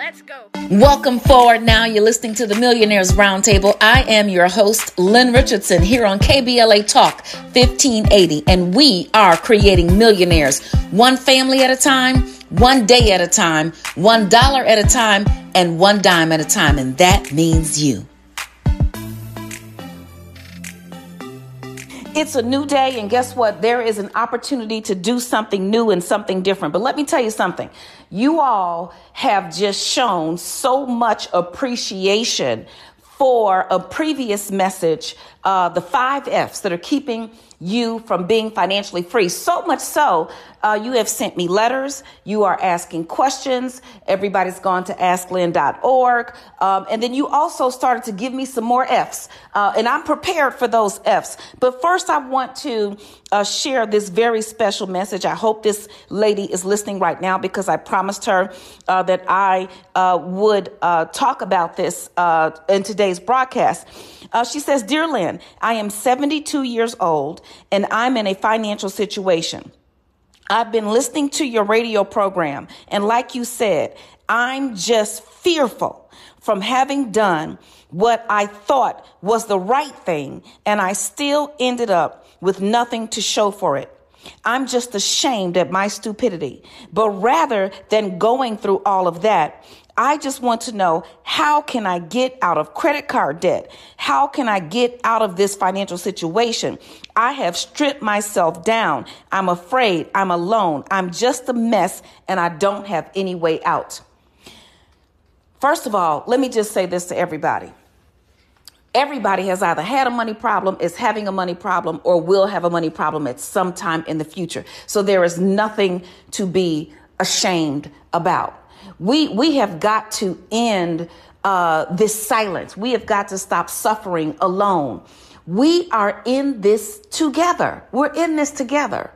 Let's go. Welcome forward now. You're listening to the Millionaires Roundtable. I am your host, Lynn Richardson, here on KBLA Talk 1580, and we are creating millionaires one family at a time, one day at a time, one dollar at a time, and one dime at a time. And that means you. It's a new day, and guess what? There is an opportunity to do something new and something different. But let me tell you something. You all have just shown so much appreciation for a previous message, uh, the five F's that are keeping you from being financially free. So much so, uh, you have sent me letters. You are asking questions. Everybody's gone to asklynn.org. Um, and then you also started to give me some more F's. Uh, and I'm prepared for those F's. But first, I want to uh, share this very special message. I hope this lady is listening right now because I promised her uh, that I uh, would uh, talk about this in today's broadcast. She says, Dear Lynn, I am 72 years old and I'm in a financial situation. I've been listening to your radio program, and like you said, I'm just fearful from having done what I thought was the right thing, and I still ended up with nothing to show for it. I'm just ashamed at my stupidity. But rather than going through all of that, I just want to know how can I get out of credit card debt? How can I get out of this financial situation? I have stripped myself down. I'm afraid. I'm alone. I'm just a mess and I don't have any way out. First of all, let me just say this to everybody. Everybody has either had a money problem, is having a money problem, or will have a money problem at some time in the future. So there is nothing to be ashamed about. We, we have got to end uh, this silence. We have got to stop suffering alone. We are in this together. We're in this together.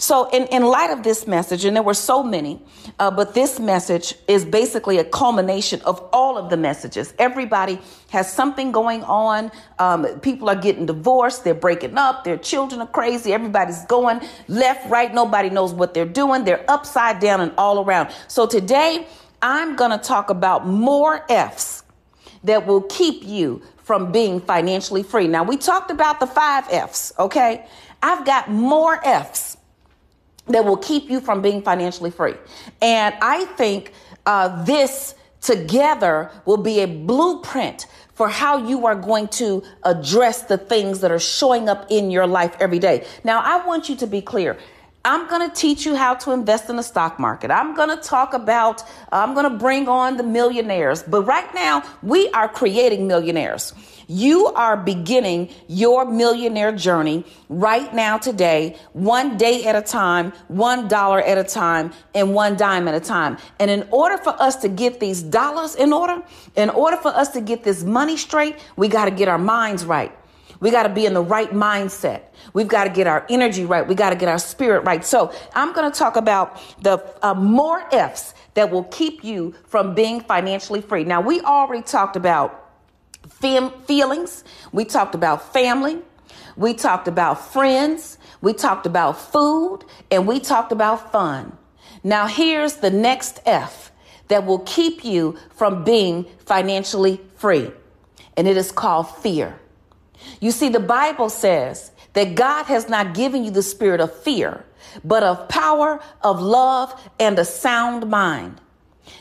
So, in, in light of this message, and there were so many, uh, but this message is basically a culmination of all of the messages. Everybody has something going on. Um, people are getting divorced. They're breaking up. Their children are crazy. Everybody's going left, right. Nobody knows what they're doing. They're upside down and all around. So, today, I'm going to talk about more F's that will keep you from being financially free. Now, we talked about the five F's, okay? I've got more F's that will keep you from being financially free. And I think uh, this together will be a blueprint for how you are going to address the things that are showing up in your life every day. Now, I want you to be clear. I'm going to teach you how to invest in the stock market. I'm going to talk about, I'm going to bring on the millionaires. But right now, we are creating millionaires. You are beginning your millionaire journey right now, today, one day at a time, one dollar at a time, and one dime at a time. And in order for us to get these dollars in order, in order for us to get this money straight, we got to get our minds right. We got to be in the right mindset. We've got to get our energy right. We got to get our spirit right. So I'm going to talk about the uh, more F's that will keep you from being financially free. Now, we already talked about fam- feelings. We talked about family. We talked about friends. We talked about food and we talked about fun. Now here's the next F that will keep you from being financially free. And it is called fear. You see, the Bible says that God has not given you the spirit of fear, but of power, of love, and a sound mind.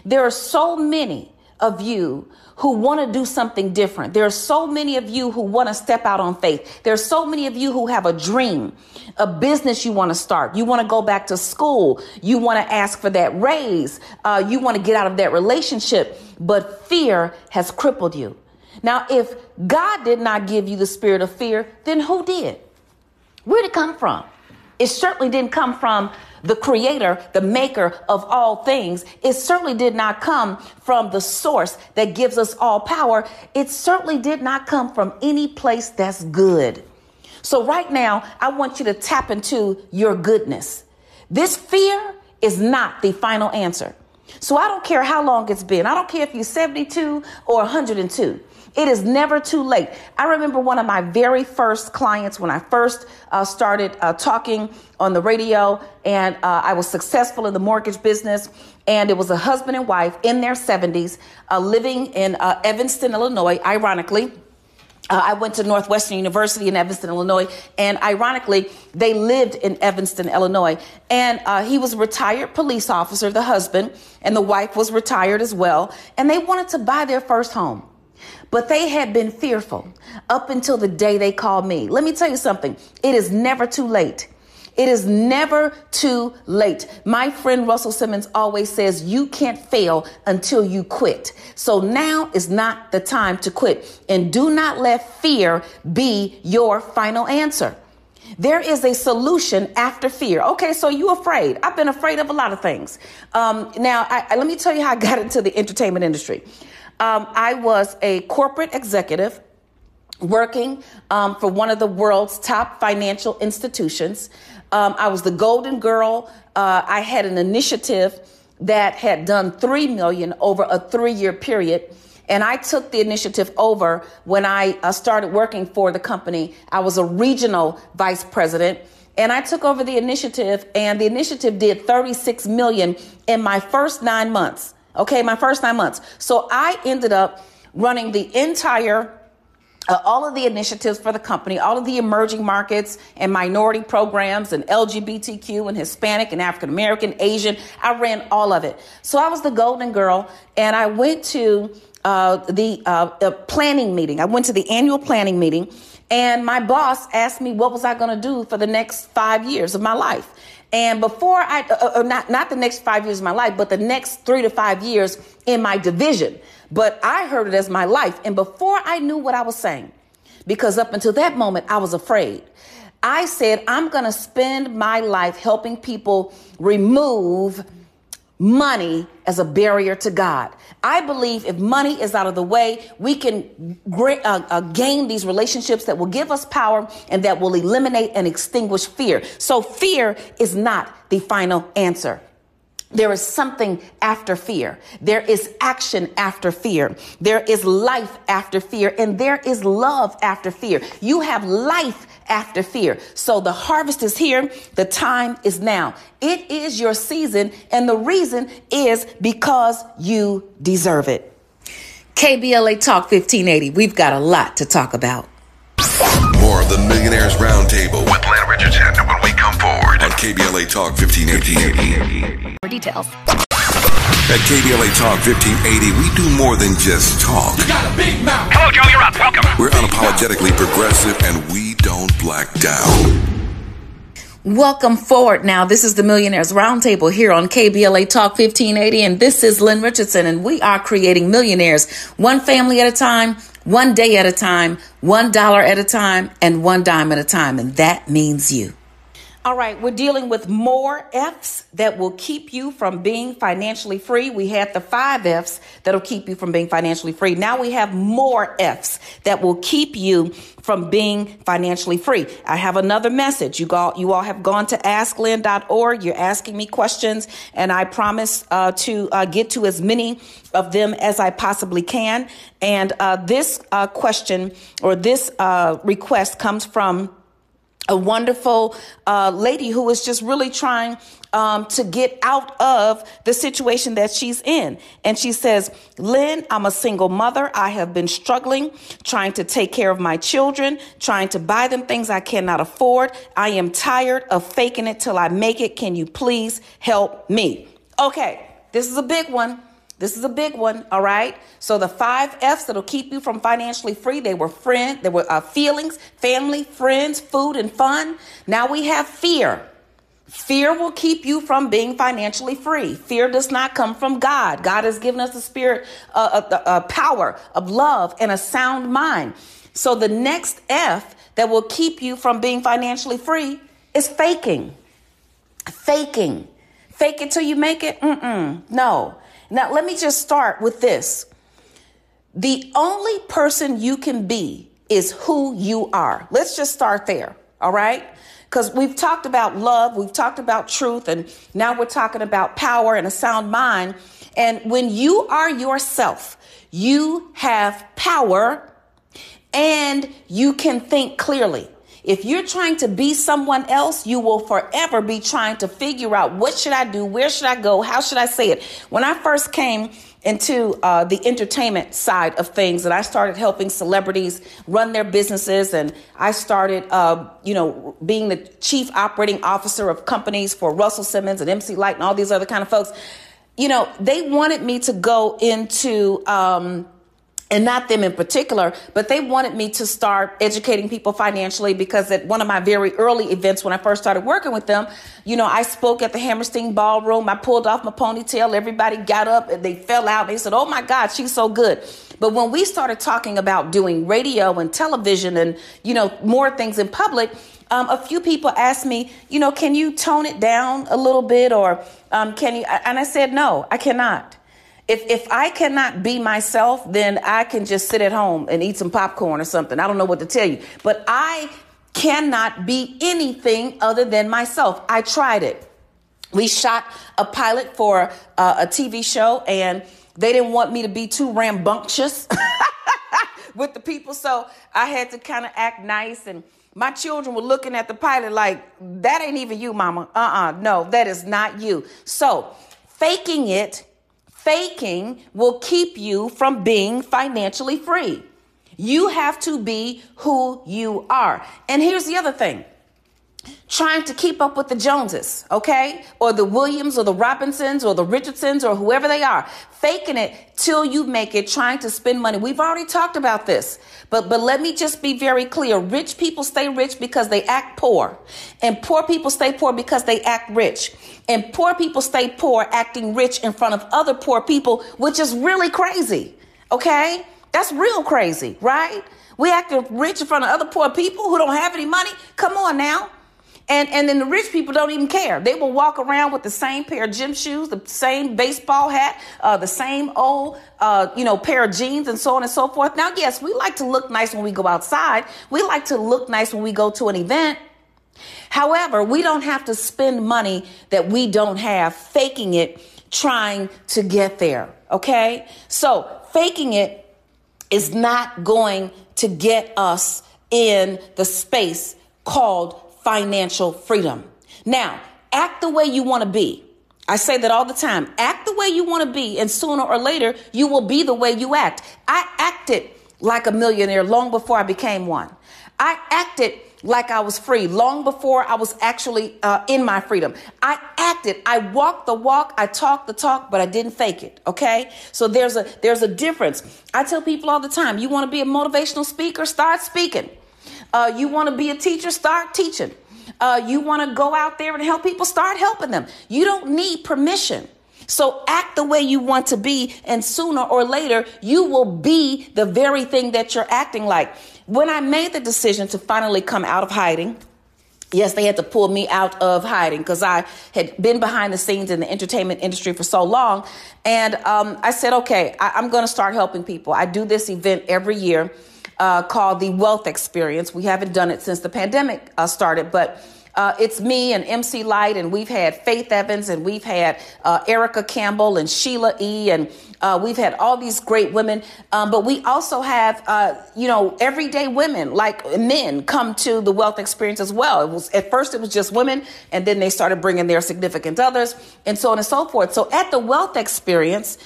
There are so many of you who want to do something different. There are so many of you who want to step out on faith. There are so many of you who have a dream, a business you want to start. You want to go back to school. You want to ask for that raise. Uh, you want to get out of that relationship, but fear has crippled you. Now, if God did not give you the spirit of fear, then who did? Where did it come from? It certainly didn't come from the creator, the maker of all things. It certainly did not come from the source that gives us all power. It certainly did not come from any place that's good. So right now, I want you to tap into your goodness. This fear is not the final answer. So I don't care how long it's been. I don't care if you're 72 or 102. It is never too late. I remember one of my very first clients when I first uh, started uh, talking on the radio, and uh, I was successful in the mortgage business. And it was a husband and wife in their 70s uh, living in uh, Evanston, Illinois, ironically. Uh, I went to Northwestern University in Evanston, Illinois, and ironically, they lived in Evanston, Illinois. And uh, he was a retired police officer, the husband, and the wife was retired as well. And they wanted to buy their first home. But they had been fearful up until the day they called me. Let me tell you something. It is never too late. It is never too late. My friend Russell Simmons always says you can't fail until you quit. So now is not the time to quit. And do not let fear be your final answer. There is a solution after fear. Okay, so you afraid. I've been afraid of a lot of things. Um, now, I, I, let me tell you how I got into the entertainment industry. Um, I was a corporate executive working um, for one of the world's top financial institutions. Um, I was the golden girl. Uh, I had an initiative that had done three million over a three-year period. And I took the initiative over when I uh, started working for the company. I was a regional vice president and I took over the initiative and the initiative did 36 million in my first nine months. Okay, my first nine months. So I ended up running the entire uh, all of the initiatives for the company, all of the emerging markets and minority programs and LGBTQ and Hispanic and African American, Asian. I ran all of it. So I was the golden girl and I went to uh, the, uh, the planning meeting. I went to the annual planning meeting and my boss asked me what was I going to do for the next five years of my life. And before I, uh, uh, not, not the next five years of my life, but the next three to five years in my division. But I heard it as my life. And before I knew what I was saying, because up until that moment, I was afraid. I said, I'm going to spend my life helping people remove money as a barrier to God. I believe if money is out of the way, we can uh, uh, gain these relationships that will give us power and that will eliminate and extinguish fear. So fear is not the final answer. There is something after fear. There is action after fear. There is life after fear. And there is love after fear. You have life after fear. So the harvest is here. The time is now. It is your season. And the reason is because you deserve it. KBLA Talk 1580. We've got a lot to talk about. More of the Millionaires Roundtable with Lynn Richardson KBLA Talk 1580. More details. At KBLA Talk 1580, we do more than just talk. You got a big mouth. Hello, Joe. You're up. Welcome. We're unapologetically progressive and we don't black down. Welcome forward now. This is the Millionaires Roundtable here on KBLA Talk 1580, and this is Lynn Richardson, and we are creating millionaires one family at a time, one day at a time, one dollar at a time, and one dime at a time, and that means you. All right, we're dealing with more F's that will keep you from being financially free. We had the five F's that'll keep you from being financially free. Now we have more F's that will keep you from being financially free. I have another message. You all, you all have gone to asklynn.org. You're asking me questions, and I promise uh, to uh, get to as many of them as I possibly can. And uh, this uh, question or this uh, request comes from a wonderful uh, lady who is just really trying um, to get out of the situation that she's in. And she says, Lynn, I'm a single mother. I have been struggling, trying to take care of my children, trying to buy them things I cannot afford. I am tired of faking it till I make it. Can you please help me? Okay, this is a big one. This is a big one, all right? So the five F's that'll keep you from financially free, they were friend, they were uh, feelings, family, friends, food, and fun. Now we have fear. Fear will keep you from being financially free. Fear does not come from God. God has given us a spirit, a uh, uh, power of love and a sound mind. So the next F that will keep you from being financially free is faking. Faking. Fake it till you make it? Mm-mm. No. Now, let me just start with this. The only person you can be is who you are. Let's just start there. All right? Because we've talked about love, we've talked about truth, and now we're talking about power and a sound mind. And when you are yourself, you have power and you can think clearly. If you're trying to be someone else, you will forever be trying to figure out what should I do, where should I go, how should I say it. When I first came into uh, the entertainment side of things, and I started helping celebrities run their businesses, and I started, uh, you know, being the chief operating officer of companies for Russell Simmons and MC Lyte and all these other kind of folks. You know, they wanted me to go into um, and not them in particular, but they wanted me to start educating people financially because at one of my very early events when I first started working with them, you know, I spoke at the Hammerstein Ballroom. I pulled off my ponytail. Everybody got up and they fell out. They said, Oh my God, she's so good. But when we started talking about doing radio and television and, you know, more things in public, um, a few people asked me, you know, can you tone it down a little bit or um, can you? And I said, no, I cannot if if I cannot be myself, then I can just sit at home and eat some popcorn or something. I don't know what to tell you, but I cannot be anything other than myself. I tried it. We shot a pilot for uh, a TV show, and they didn't want me to be too rambunctious with the people, so I had to kind of act nice and. My children were looking at the pilot like, that ain't even you, mama. Uh uh no, that is not you. So, faking it faking will keep you from being financially free. You have to be who you are. And here's the other thing trying to keep up with the Joneses, okay? Or the Williams or the Robinsons or the Richardsons or whoever they are. Faking it till you make it, trying to spend money. We've already talked about this. But but let me just be very clear. Rich people stay rich because they act poor. And poor people stay poor because they act rich. And poor people stay poor acting rich in front of other poor people, which is really crazy. Okay? That's real crazy, right? We acting rich in front of other poor people who don't have any money. Come on now. And, and then the rich people don't even care. They will walk around with the same pair of gym shoes, the same baseball hat, uh, the same old, uh, you know, pair of jeans and so on and so forth. Now, yes, we like to look nice when we go outside. We like to look nice when we go to an event. However, we don't have to spend money that we don't have faking it, trying to get there. Okay. So faking it is not going to get us in the space called financial freedom. Now, act the way you want to be. I say that all the time. Act the way you want to be, and sooner or later, you will be the way you act. I acted like a millionaire long before I became one. I acted like I was free long before I was actually uh, in my freedom. I acted, I walked the walk, I talked the talk, but I didn't fake it. Okay, so there's a there's a difference. I tell people all the time: you want to be a motivational speaker, start speaking. Uh, you want to be a teacher? Start teaching. Uh, you want to go out there and help people? Start helping them. You don't need permission. So act the way you want to be, and sooner or later, you will be the very thing that you're acting like. When I made the decision to finally come out of hiding, Yes, they had to pull me out of hiding because I had been behind the scenes in the entertainment industry for so long. And um, I said, okay, I- I'm going to start helping people. I do this event every year uh, called the Wealth Experience. We haven't done it since the pandemic uh, started, but uh, it's me and MC Lyte, and we've had Faith Evans, and we've had uh, Erica Campbell, and Sheila E., and uh, we've had all these great women. Um, but we also have, uh, you know, everyday women like men come to the wealth experience as well. It was at first it was just women, and then they started bringing their significant others, and so on and so forth. So at the wealth experience,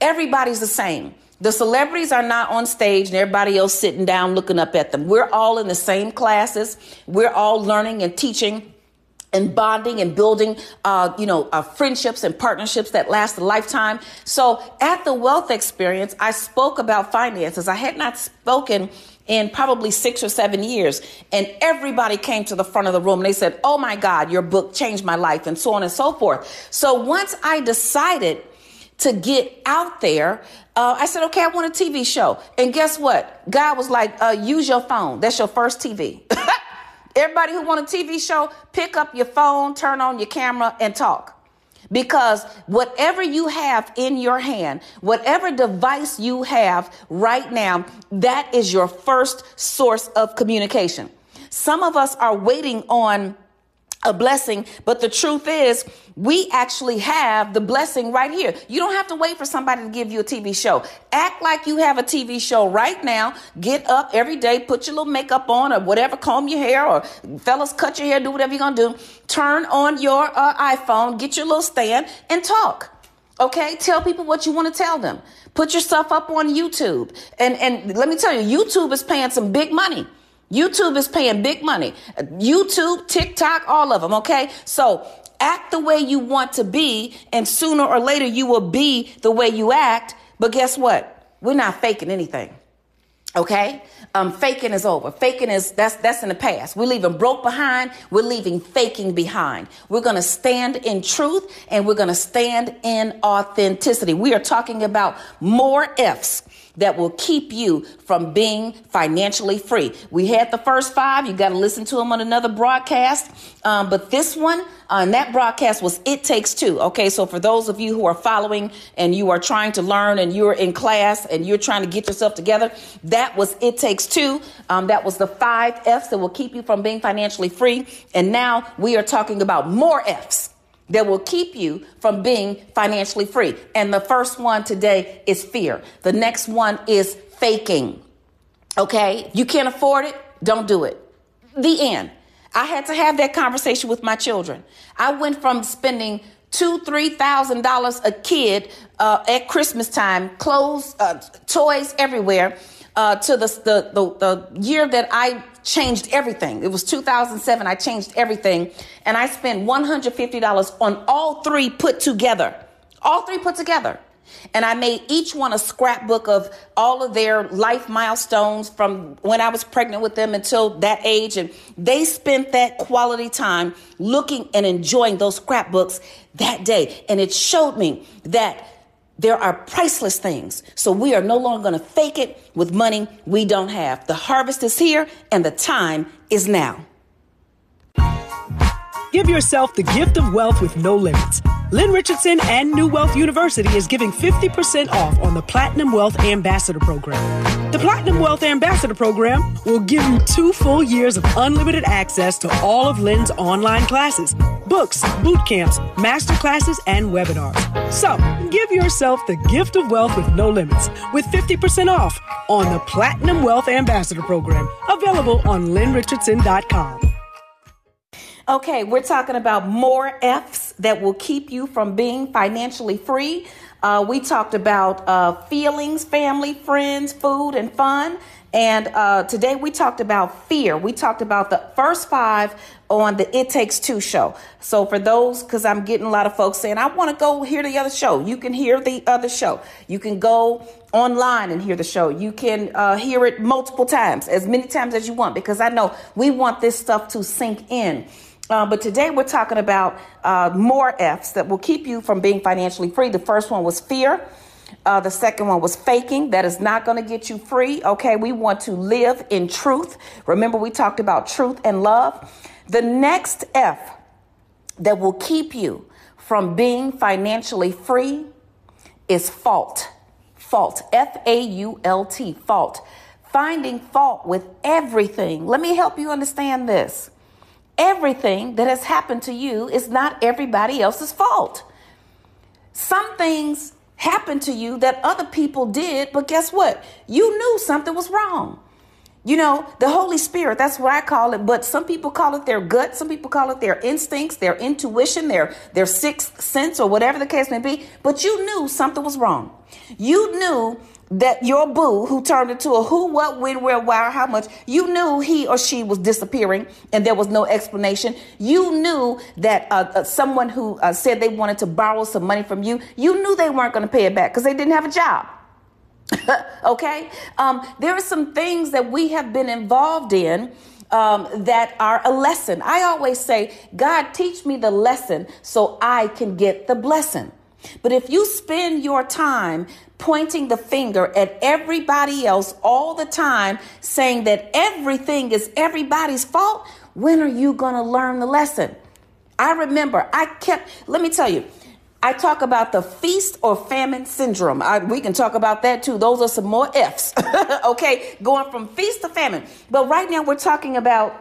everybody's the same. The celebrities are not on stage and everybody else sitting down looking up at them. We're all in the same classes. We're all learning and teaching and bonding and building, uh, you know, uh, friendships and partnerships that last a lifetime. So at the wealth experience, I spoke about finances. I had not spoken in probably six or seven years. And everybody came to the front of the room and they said, Oh my God, your book changed my life and so on and so forth. So once I decided to get out there, uh, I said, okay, I want a TV show. And guess what? God was like, uh, use your phone. That's your first TV. Everybody who want a TV show, pick up your phone, turn on your camera, and talk. Because whatever you have in your hand, whatever device you have right now, that is your first source of communication. Some of us are waiting on a blessing, but the truth is, we actually have the blessing right here. You don't have to wait for somebody to give you a TV show. Act like you have a TV show right now. Get up every day, put your little makeup on or whatever, comb your hair or fellas, cut your hair, do whatever you're going to do. Turn on your uh, iPhone, get your little stand and talk. Okay, tell people what you want to tell them. Put yourself up on YouTube. And and let me tell you, YouTube is paying some big money. YouTube is paying big money. YouTube, TikTok, all of them, okay? So act the way you want to be, and sooner or later you will be the way you act. But guess what? We're not faking anything. Okay? Um, faking is over. Faking is that's that's in the past. We're leaving broke behind. We're leaving faking behind. We're gonna stand in truth and we're gonna stand in authenticity. We are talking about more F's that will keep you from being financially free. We had the first five. You got to listen to them on another broadcast. Um, but this one, uh, and that broadcast was It Takes Two. Okay, so for those of you who are following and you are trying to learn and you're in class and you're trying to get yourself together, that was It Takes Two. Um, that was the five F's that will keep you from being financially free. And now we are talking about more F's that will keep you from being financially free. And the first one today is fear. The next one is faking. Okay? You can't afford it, don't do it. The end. I had to have that conversation with my children. I went from spending two, three thousand dollars a kid uh, at Christmas time, clothes, uh, toys everywhere, uh, to the, the the the year that I changed everything. It was 2007. I changed everything. And I spent $150 on all three put together. All three put together. And I made each one a scrapbook of all of their life milestones from when I was pregnant with them until that age. And they spent that quality time looking and enjoying those scrapbooks that day. And it showed me that there are priceless things. So we are no longer going to fake it with money we don't have. The harvest is here and the time is now. Give yourself the gift of wealth with no limits. Lynn Richardson and New Wealth University is giving 50% off on the Platinum Wealth Ambassador Program. The Platinum Wealth Ambassador Program will give you two full years of unlimited access to all of Lynn's online classes, books, boot camps, master classes, and webinars. So give yourself the gift of wealth with no limits with 50% off on the Platinum Wealth Ambassador Program, available on lynnrichardson.com. Okay, we're talking about more F's that will keep you from being financially free. Uh, we talked about uh, feelings, family, friends, food, and fun. And uh, today we talked about fear. We talked about the first five on the It Takes Two show. So for those, because I'm getting a lot of folks saying, I want to go hear the other show. You can hear the other show. You can go online and hear the show. You can uh, hear it multiple times, as many times as you want, because I know we want this stuff to sink in. Uh, but today we're talking about uh, more F's that will keep you from being financially free. The first one was fear. Uh, the second one was faking. That is not going to get you free. Okay, we want to live in truth. Remember, we talked about truth and love. The next F that will keep you from being financially free is fault. Fault. F A U L T. Fault. Finding fault with everything. Let me help you understand this. Everything that has happened to you is not everybody else's fault. Some things happened to you that other people did, but guess what? You knew something was wrong. You know, the Holy Spirit, that's what I call it, but some people call it their gut, some people call it their instincts, their intuition, their their sixth sense or whatever the case may be, but you knew something was wrong. You knew that your boo, who turned into a who, what, when, where, why, how much, you knew he or she was disappearing and there was no explanation. You knew that uh, uh, someone who uh, said they wanted to borrow some money from you, you knew they weren't going to pay it back because they didn't have a job. okay? Um, there are some things that we have been involved in. Um, that are a lesson. I always say, God, teach me the lesson so I can get the blessing. But if you spend your time pointing the finger at everybody else all the time, saying that everything is everybody's fault, when are you going to learn the lesson? I remember I kept, let me tell you, I talk about the feast or famine syndrome. I, we can talk about that too. Those are some more F's. okay, going from feast to famine. But right now we're talking about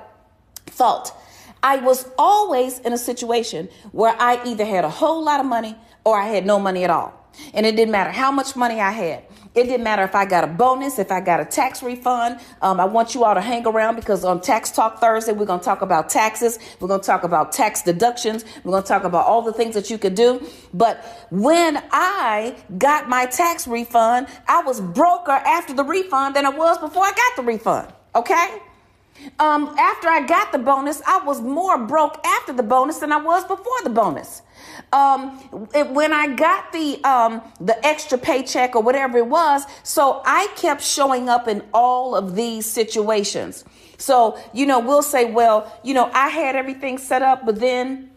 fault. I was always in a situation where I either had a whole lot of money or I had no money at all. And it didn't matter how much money I had. It didn't matter if I got a bonus, if I got a tax refund. Um, I want you all to hang around because on Tax Talk Thursday, we're going to talk about taxes. We're going to talk about tax deductions. We're going to talk about all the things that you could do. But when I got my tax refund, I was broker after the refund than I was before I got the refund. Okay? Um, after I got the bonus, I was more broke after the bonus than I was before the bonus. Um, it, when I got the um, the extra paycheck or whatever it was, so I kept showing up in all of these situations. So you know, we'll say, well, you know, I had everything set up, but then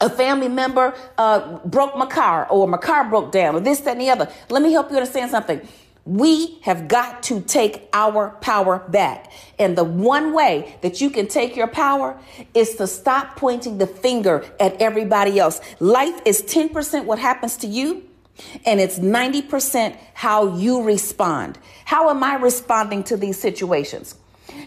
a family member uh, broke my car, or my car broke down, or this, that, and the other. Let me help you understand something. We have got to take our power back. And the one way that you can take your power is to stop pointing the finger at everybody else. Life is 10% what happens to you, and it's 90% how you respond. How am I responding to these situations?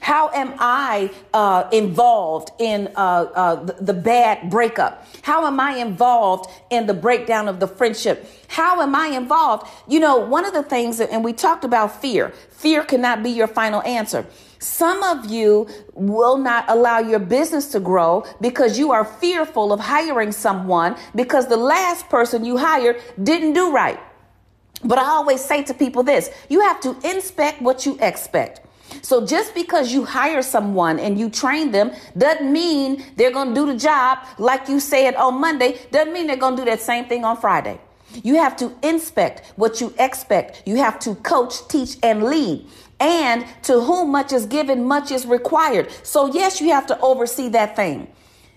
How am I uh, involved in uh, uh, the, the bad breakup? How am I involved in the breakdown of the friendship? How am I involved? You know, one of the things, and we talked about fear, fear cannot be your final answer. Some of you will not allow your business to grow because you are fearful of hiring someone because the last person you hired didn't do right. But I always say to people this you have to inspect what you expect. So just because you hire someone and you train them doesn't mean they're going to do the job like you said on Monday, doesn't mean they're going to do that same thing on Friday. You have to inspect what you expect. You have to coach, teach, and lead. And to whom much is given, much is required. So, yes, you have to oversee that thing.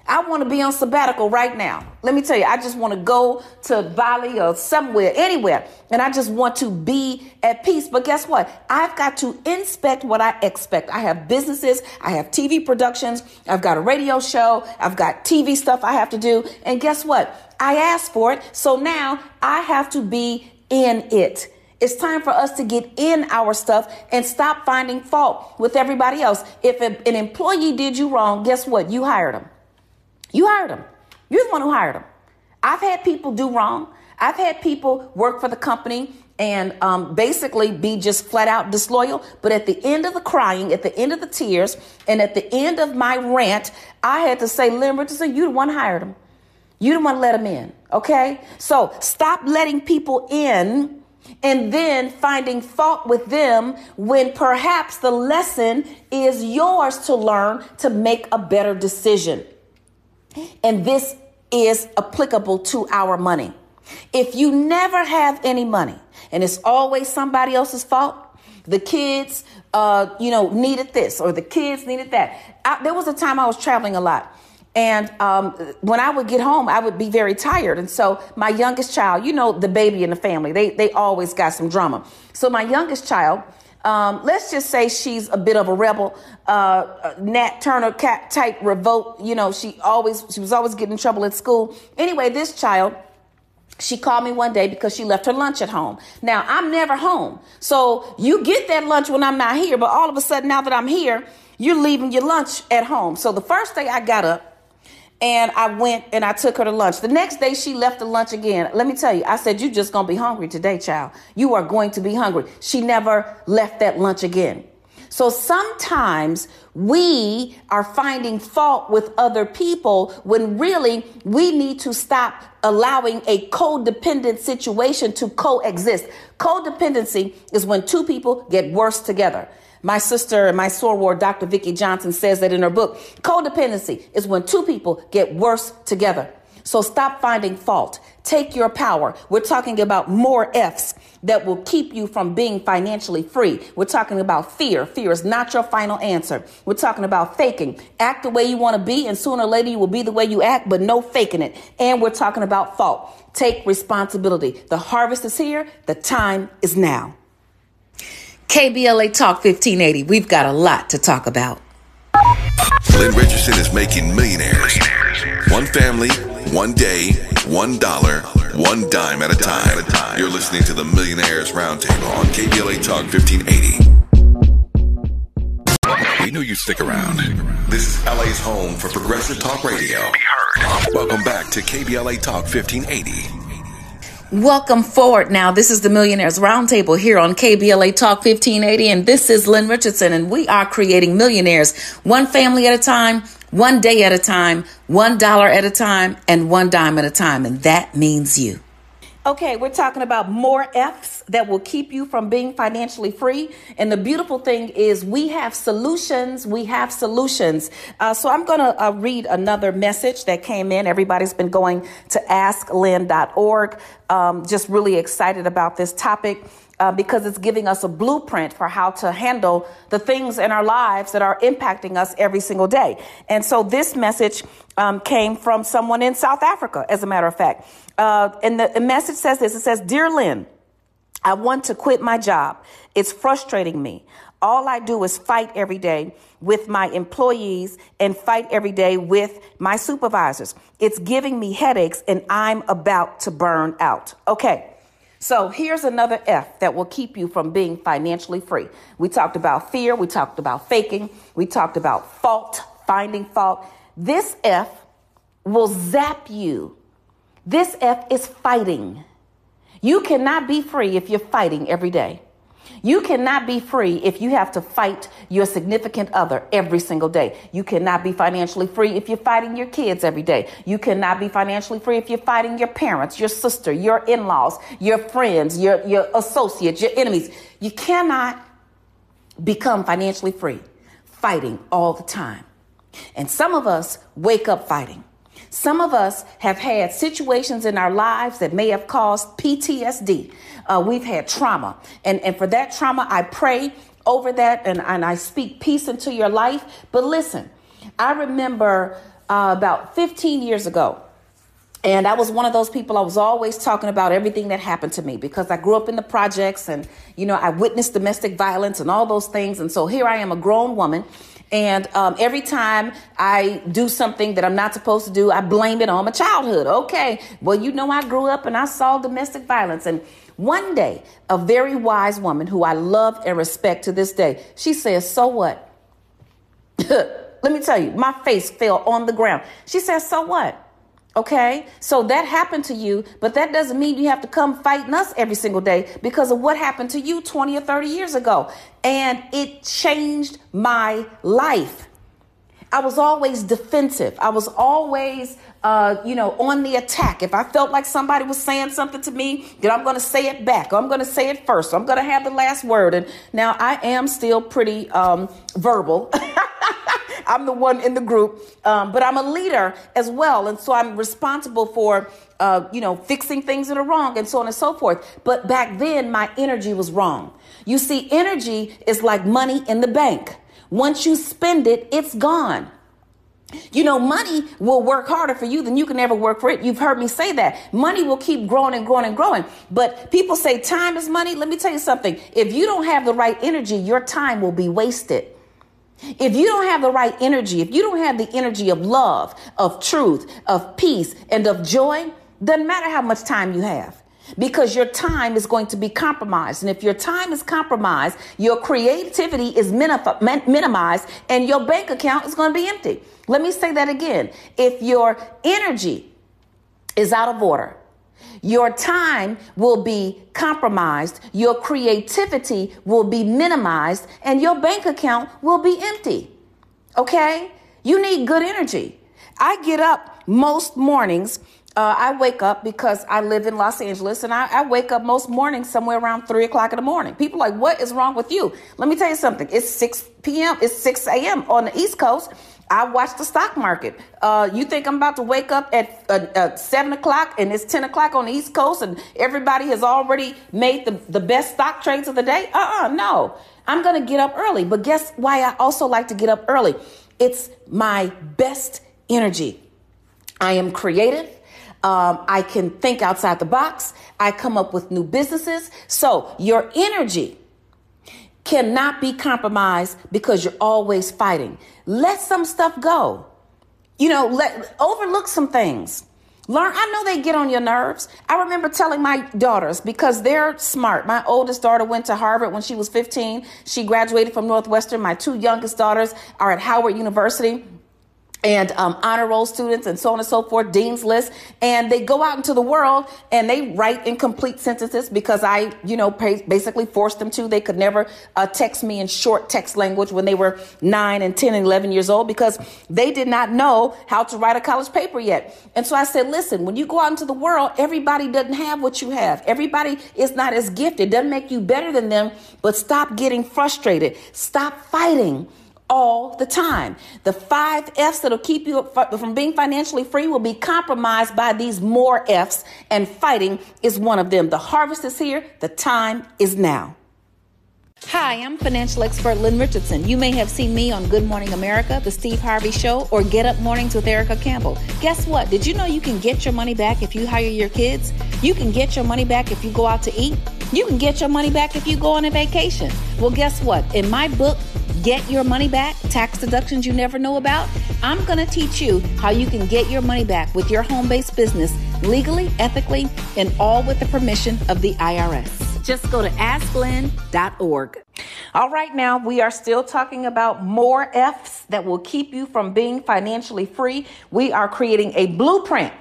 I want to be on sabbatical right now. Let me tell you, I just want to go to Bali or somewhere, anywhere, and I just want to be at peace. But guess what? I've got to inspect what I expect. I have businesses, I have TV productions, I've got a radio show, I've got TV stuff I have to do. And guess what? I asked for it. So now I have to be in it. It's time for us to get in our stuff and stop finding fault with everybody else. If an employee did you wrong, guess what? You hired them. You hired them. You're the one who hired them. I've had people do wrong. I've had people work for the company and um, basically be just flat out disloyal. But at the end of the crying, at the end of the tears, and at the end of my rant, I had to say, Lynn Richardson, you the one hired them. You the one let them in. Okay? So stop letting people in and then finding fault with them when perhaps the lesson is yours to learn to make a better decision. And this is applicable to our money. If you never have any money and it's always somebody else's fault, the kids, uh, you know, needed this or the kids needed that. I, there was a time I was traveling a lot. And um, when I would get home, I would be very tired. And so my youngest child, you know, the baby in the family, they, they always got some drama. So my youngest child, um, let's just say she's a bit of a rebel, uh, Nat Turner type revolt. You know, she always she was always getting in trouble at school. Anyway, this child. She called me one day because she left her lunch at home. Now, I'm never home. So you get that lunch when I'm not here, but all of a sudden, now that I'm here, you're leaving your lunch at home. So the first day I got up, and I went and I took her to lunch. The next day she left the lunch again. Let me tell you, I said, You're just gonna be hungry today, child. You are going to be hungry. She never left that lunch again. So sometimes we are finding fault with other people when really we need to stop allowing a codependent situation to coexist. Codependency is when two people get worse together. My sister and my soror, Dr. Vicki Johnson, says that in her book. Codependency is when two people get worse together. So stop finding fault. Take your power. We're talking about more F's that will keep you from being financially free. We're talking about fear. Fear is not your final answer. We're talking about faking. Act the way you want to be, and sooner or later you will be the way you act, but no faking it. And we're talking about fault. Take responsibility. The harvest is here. The time is now. KBLA Talk 1580. We've got a lot to talk about. Lynn Richardson is making millionaires. One family, one day, one dollar, one dime at a time. You're listening to the Millionaires Roundtable on KBLA Talk 1580. We knew you'd stick around. This is LA's home for progressive talk radio. Welcome back to KBLA Talk 1580. Welcome forward now. This is the Millionaires Roundtable here on KBLA Talk 1580, and this is Lynn Richardson, and we are creating millionaires one family at a time, one day at a time, one dollar at a time, and one dime at a time, and that means you. Okay, we're talking about more F's that will keep you from being financially free. And the beautiful thing is, we have solutions. We have solutions. Uh, so I'm going to uh, read another message that came in. Everybody's been going to asklynn.org. Um, just really excited about this topic uh, because it's giving us a blueprint for how to handle the things in our lives that are impacting us every single day. And so this message um, came from someone in South Africa, as a matter of fact. Uh, and the, the message says this it says, Dear Lynn, I want to quit my job. It's frustrating me. All I do is fight every day with my employees and fight every day with my supervisors. It's giving me headaches and I'm about to burn out. Okay. So here's another F that will keep you from being financially free. We talked about fear. We talked about faking. We talked about fault, finding fault. This F will zap you. This F is fighting. You cannot be free if you're fighting every day. You cannot be free if you have to fight your significant other every single day. You cannot be financially free if you're fighting your kids every day. You cannot be financially free if you're fighting your parents, your sister, your in laws, your friends, your, your associates, your enemies. You cannot become financially free fighting all the time. And some of us wake up fighting. Some of us have had situations in our lives that may have caused PTSD. Uh, we've had trauma. And, and for that trauma, I pray over that and, and I speak peace into your life. But listen, I remember uh, about 15 years ago, and I was one of those people, I was always talking about everything that happened to me because I grew up in the projects and, you know, I witnessed domestic violence and all those things. And so here I am, a grown woman, and um, every time I do something that I'm not supposed to do, I blame it on my childhood. Okay, well, you know, I grew up and I saw domestic violence. And one day, a very wise woman who I love and respect to this day, she says, So what? Let me tell you, my face fell on the ground. She says, So what? Okay, so that happened to you, but that doesn't mean you have to come fighting us every single day because of what happened to you 20 or 30 years ago. And it changed my life. I was always defensive. I was always, uh, you know, on the attack. If I felt like somebody was saying something to me, then I'm going to say it back. I'm going to say it first. I'm going to have the last word. And now I am still pretty um, verbal. I'm the one in the group, um, but I'm a leader as well, and so I'm responsible for uh, you know fixing things that are wrong and so on and so forth. But back then, my energy was wrong. You see, energy is like money in the bank. Once you spend it, it's gone. You know, money will work harder for you than you can ever work for it. You've heard me say that. Money will keep growing and growing and growing. But people say time is money. Let me tell you something. If you don't have the right energy, your time will be wasted. If you don't have the right energy, if you don't have the energy of love, of truth, of peace, and of joy, doesn't matter how much time you have because your time is going to be compromised. And if your time is compromised, your creativity is minimized and your bank account is going to be empty. Let me say that again. If your energy is out of order, your time will be compromised, your creativity will be minimized, and your bank account will be empty. Okay? You need good energy. I get up most mornings. Uh, I wake up because I live in Los Angeles and I, I, wake up most mornings somewhere around three o'clock in the morning. People like, what is wrong with you? Let me tell you something. It's 6 p.m., it's 6 a.m. on the East Coast. I watch the stock market. Uh, you think I'm about to wake up at, uh, at, seven o'clock and it's 10 o'clock on the East Coast and everybody has already made the, the best stock trades of the day? Uh uh-uh, uh no. I'm going to get up early. But guess why I also like to get up early? It's my best energy. I am creative. Um, I can think outside the box. I come up with new businesses. So your energy cannot be compromised because you're always fighting. Let some stuff go. You know, let overlook some things. Learn, I know they get on your nerves. I remember telling my daughters because they're smart. My oldest daughter went to Harvard when she was 15. She graduated from Northwestern. My two youngest daughters are at Howard University and um, honor roll students and so on and so forth, dean's list, and they go out into the world and they write incomplete sentences because I, you know, basically forced them to. They could never uh, text me in short text language when they were nine and 10 and 11 years old because they did not know how to write a college paper yet. And so I said, listen, when you go out into the world, everybody doesn't have what you have. Everybody is not as gifted. It doesn't make you better than them, but stop getting frustrated. Stop fighting all the time. The five F's that'll keep you from being financially free will be compromised by these more F's, and fighting is one of them. The harvest is here, the time is now. Hi, I'm financial expert Lynn Richardson. You may have seen me on Good Morning America, The Steve Harvey Show, or Get Up Mornings with Erica Campbell. Guess what? Did you know you can get your money back if you hire your kids? You can get your money back if you go out to eat? You can get your money back if you go on a vacation. Well, guess what? In my book, Get Your Money Back Tax Deductions You Never Know About, I'm going to teach you how you can get your money back with your home based business legally, ethically, and all with the permission of the IRS. Just go to asklynn.org. All right, now we are still talking about more F's that will keep you from being financially free. We are creating a blueprint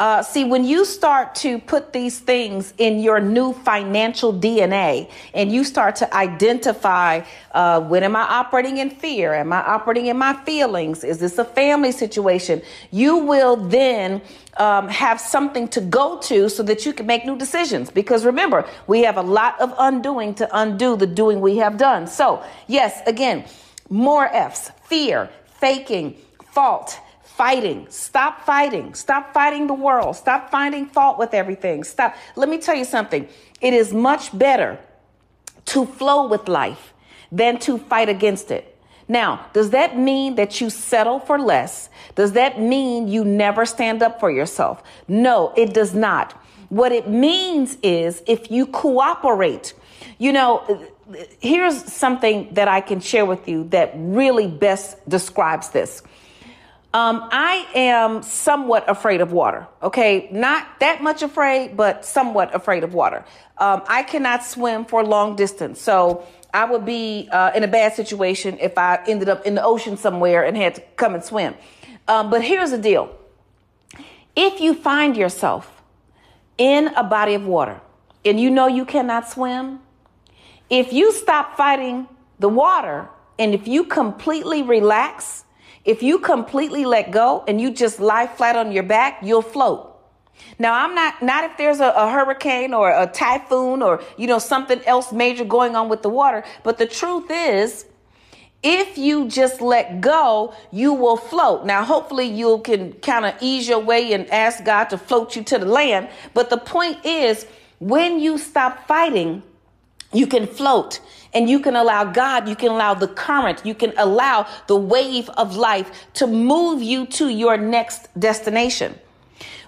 uh, see, when you start to put these things in your new financial DNA and you start to identify uh, when am I operating in fear? Am I operating in my feelings? Is this a family situation? You will then um, have something to go to so that you can make new decisions. Because remember, we have a lot of undoing to undo the doing we have done. So, yes, again, more F's fear, faking, fault fighting. Stop fighting. Stop fighting the world. Stop finding fault with everything. Stop. Let me tell you something. It is much better to flow with life than to fight against it. Now, does that mean that you settle for less? Does that mean you never stand up for yourself? No, it does not. What it means is if you cooperate, you know, here's something that I can share with you that really best describes this. Um, I am somewhat afraid of water. Okay, not that much afraid, but somewhat afraid of water. Um, I cannot swim for long distance, so I would be uh, in a bad situation if I ended up in the ocean somewhere and had to come and swim. Um, but here's the deal: if you find yourself in a body of water and you know you cannot swim, if you stop fighting the water and if you completely relax if you completely let go and you just lie flat on your back, you'll float. Now, I'm not, not if there's a, a, hurricane or a typhoon or, you know, something else major going on with the water. But the truth is, if you just let go, you will float. Now, hopefully you can kind of ease your way and ask God to float you to the land. But the point is, when you stop fighting, you can float and you can allow God, you can allow the current, you can allow the wave of life to move you to your next destination.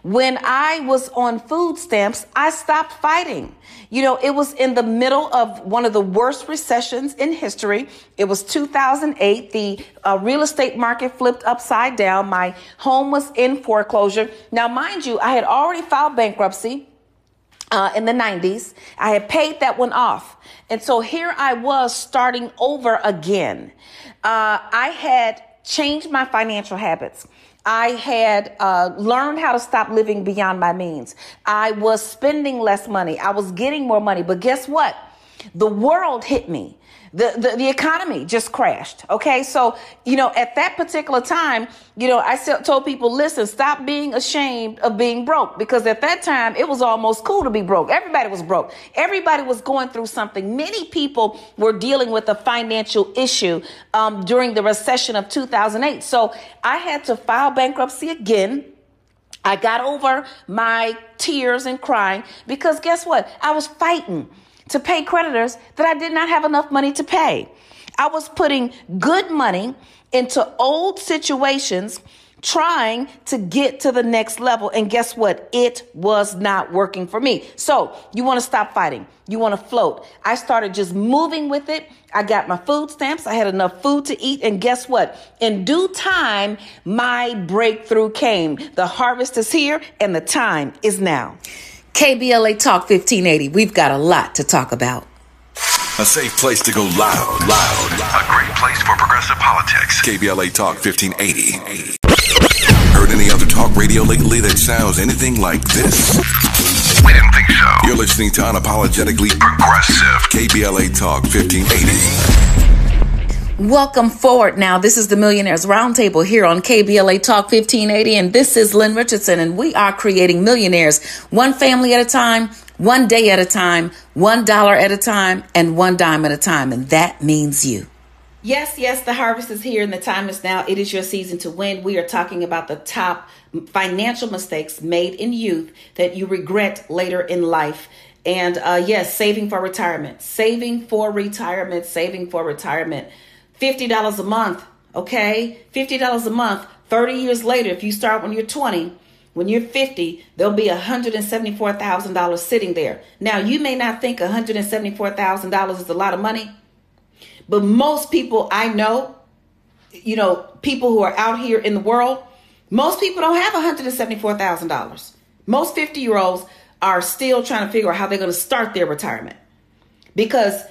When I was on food stamps, I stopped fighting. You know, it was in the middle of one of the worst recessions in history. It was 2008. The uh, real estate market flipped upside down. My home was in foreclosure. Now, mind you, I had already filed bankruptcy uh, in the 90s. I had paid that one off. And so here I was starting over again. Uh, I had changed my financial habits. I had uh, learned how to stop living beyond my means. I was spending less money. I was getting more money. But guess what? The world hit me. The, the, the economy just crashed. Okay. So, you know, at that particular time, you know, I told people, listen, stop being ashamed of being broke because at that time it was almost cool to be broke. Everybody was broke. Everybody was going through something. Many people were dealing with a financial issue um, during the recession of 2008. So I had to file bankruptcy again. I got over my tears and crying because guess what? I was fighting to pay creditors that I did not have enough money to pay. I was putting good money into old situations trying to get to the next level. And guess what? It was not working for me. So you want to stop fighting. You want to float. I started just moving with it. I got my food stamps. I had enough food to eat. And guess what? In due time, my breakthrough came. The harvest is here and the time is now. KBLA Talk 1580. We've got a lot to talk about. A safe place to go loud, loud. A great place for progressive politics. KBLA Talk 1580. Heard any other talk radio lately that sounds anything like this? We didn't think so. You're listening to Unapologetically Progressive. KBLA Talk 1580. Welcome forward now. This is the Millionaires Roundtable here on KBLA Talk 1580, and this is Lynn Richardson, and we are creating millionaires one family at a time, one day at a time, one dollar at a time, and one dime at a time, and that means you. Yes, yes, the harvest is here and the time is now. It is your season to win. We are talking about the top financial mistakes made in youth that you regret later in life. And uh, yes, saving for retirement, saving for retirement, saving for retirement. $50 a month, okay? $50 a month, 30 years later, if you start when you're 20, when you're 50, there'll be $174,000 sitting there. Now, you may not think $174,000 is a lot of money. But most people I know, you know, people who are out here in the world, most people don't have $174,000. Most 50 year olds are still trying to figure out how they're going to start their retirement because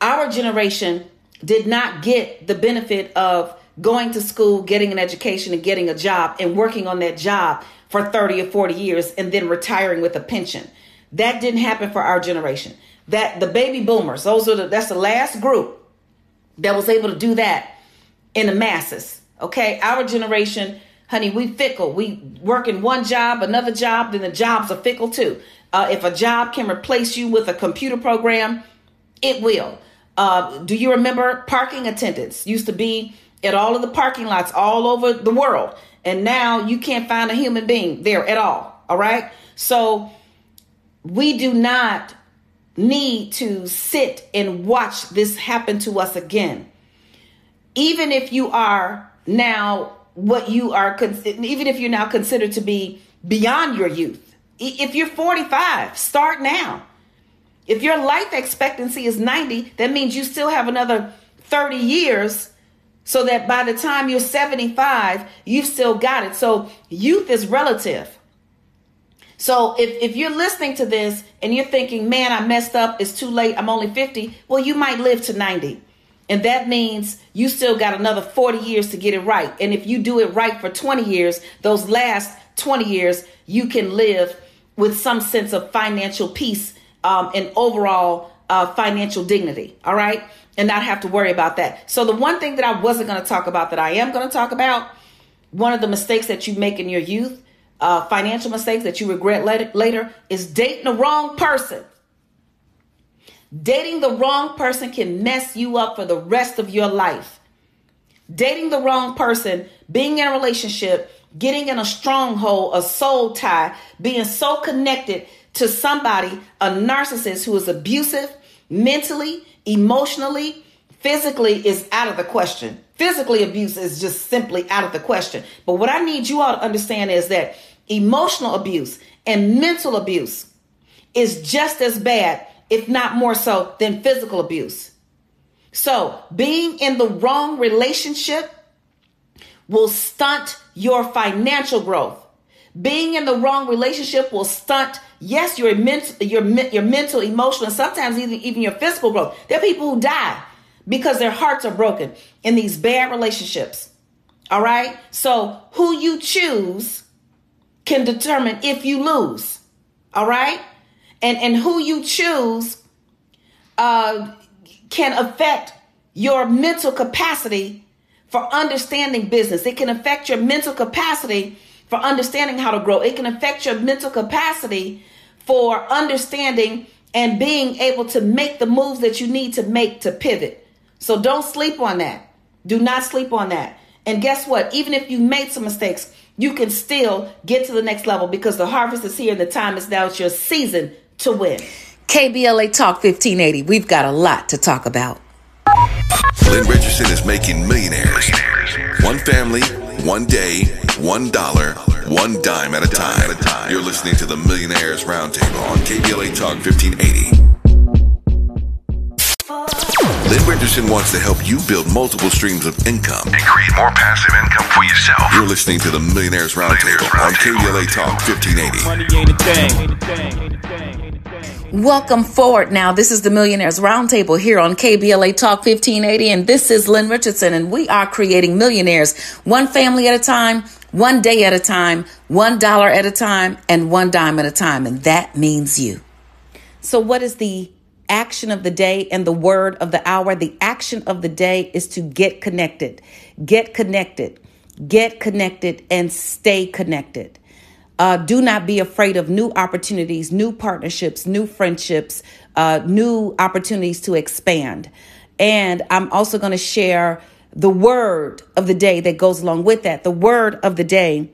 our generation did not get the benefit of going to school, getting an education, and getting a job and working on that job for 30 or 40 years and then retiring with a pension. That didn't happen for our generation. That the baby boomers, those are the, that's the last group that was able to do that in the masses. Okay, our generation, honey, we fickle. We work in one job, another job, then the jobs are fickle too. Uh, if a job can replace you with a computer program, it will. Uh, do you remember parking attendants used to be at all of the parking lots all over the world, and now you can't find a human being there at all. All right, so we do not need to sit and watch this happen to us again. Even if you are now what you are, even if you're now considered to be beyond your youth, if you're 45, start now. If your life expectancy is 90, that means you still have another 30 years so that by the time you're 75, you've still got it. So youth is relative. So if, if you're listening to this and you're thinking, man, I messed up, it's too late, I'm only 50, well, you might live to 90. And that means you still got another 40 years to get it right. And if you do it right for 20 years, those last 20 years, you can live with some sense of financial peace um, and overall uh, financial dignity. All right. And not have to worry about that. So, the one thing that I wasn't going to talk about that I am going to talk about, one of the mistakes that you make in your youth uh, financial mistakes that you regret later, later is dating the wrong person. Dating the wrong person can mess you up for the rest of your life. Dating the wrong person, being in a relationship, getting in a stronghold, a soul tie, being so connected to somebody, a narcissist who is abusive mentally, emotionally, physically is out of the question. Physically abuse is just simply out of the question. But what I need you all to understand is that emotional abuse and mental abuse is just as bad, if not more so, than physical abuse. So, being in the wrong relationship will stunt your financial growth. Being in the wrong relationship will stunt, yes, your mental, your, your mental, emotional, and sometimes even, even your physical growth. There are people who die because their hearts are broken in these bad relationships. All right? So, who you choose can determine if you lose. All right? And and who you choose uh, can affect your mental capacity for understanding business. It can affect your mental capacity for understanding how to grow. It can affect your mental capacity for understanding and being able to make the moves that you need to make to pivot. So don't sleep on that. Do not sleep on that. And guess what? Even if you made some mistakes, you can still get to the next level because the harvest is here and the time is now. It's your season to win. KBLA Talk 1580. We've got a lot to talk about. Lynn Richardson is making millionaires. One family, one day, one dollar, one dime at a time. You're listening to the Millionaires Roundtable on KBLA Talk 1580. Lynn Richardson wants to help you build multiple streams of income. And create more passive income for yourself. You're listening to the Millionaires Roundtable on KBLA Talk 1580. Money ain't a thing. Ain't a thing. Ain't a thing. Ain't a thing. Welcome forward now. This is the Millionaires Roundtable here on KBLA Talk 1580, and this is Lynn Richardson, and we are creating millionaires one family at a time, one day at a time, one dollar at a time, and one dime at a time, and that means you. So, what is the action of the day and the word of the hour? The action of the day is to get connected, get connected, get connected, and stay connected. Uh, do not be afraid of new opportunities, new partnerships, new friendships, uh, new opportunities to expand. And I'm also going to share the word of the day that goes along with that. The word of the day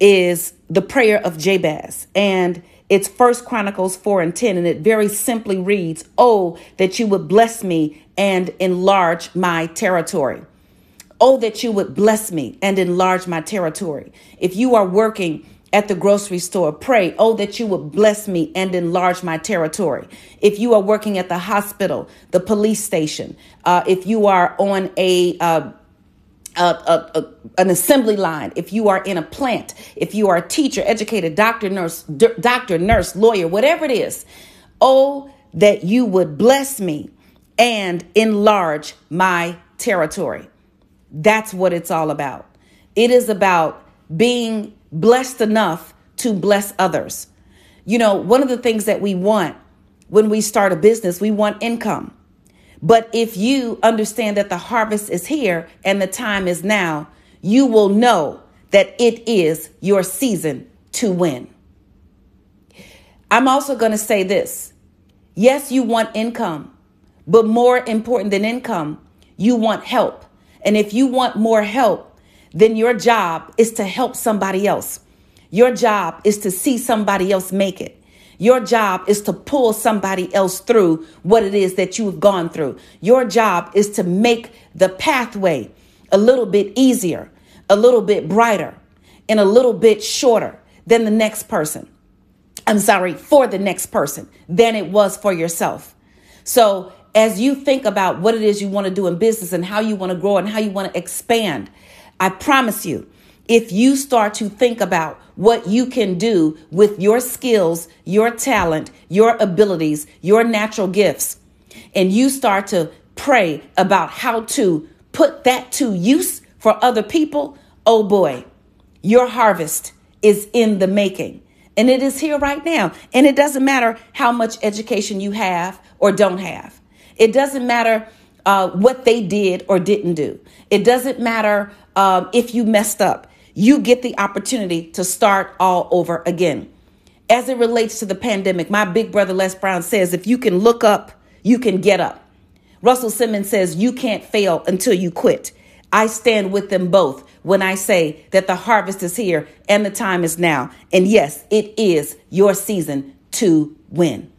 is the prayer of Jabez. And it's First Chronicles 4 and 10, and it very simply reads, Oh, that you would bless me and enlarge my territory. Oh, that you would bless me and enlarge my territory. If you are working at the grocery store, pray, oh, that you would bless me and enlarge my territory. If you are working at the hospital, the police station, uh, if you are on a uh, an assembly line, if you are in a plant, if you are a teacher, educator, doctor, nurse, d- doctor, nurse, lawyer, whatever it is, oh, that you would bless me and enlarge my territory. That's what it's all about. It is about being blessed enough to bless others. You know, one of the things that we want when we start a business, we want income. But if you understand that the harvest is here and the time is now, you will know that it is your season to win. I'm also going to say this yes, you want income, but more important than income, you want help. And if you want more help, then your job is to help somebody else. Your job is to see somebody else make it. Your job is to pull somebody else through what it is that you have gone through. Your job is to make the pathway a little bit easier, a little bit brighter, and a little bit shorter than the next person. I'm sorry, for the next person than it was for yourself. So, as you think about what it is you want to do in business and how you want to grow and how you want to expand, I promise you, if you start to think about what you can do with your skills, your talent, your abilities, your natural gifts, and you start to pray about how to put that to use for other people, oh boy, your harvest is in the making. And it is here right now. And it doesn't matter how much education you have or don't have. It doesn't matter uh, what they did or didn't do. It doesn't matter um, if you messed up. You get the opportunity to start all over again. As it relates to the pandemic, my big brother Les Brown says if you can look up, you can get up. Russell Simmons says you can't fail until you quit. I stand with them both when I say that the harvest is here and the time is now. And yes, it is your season to win.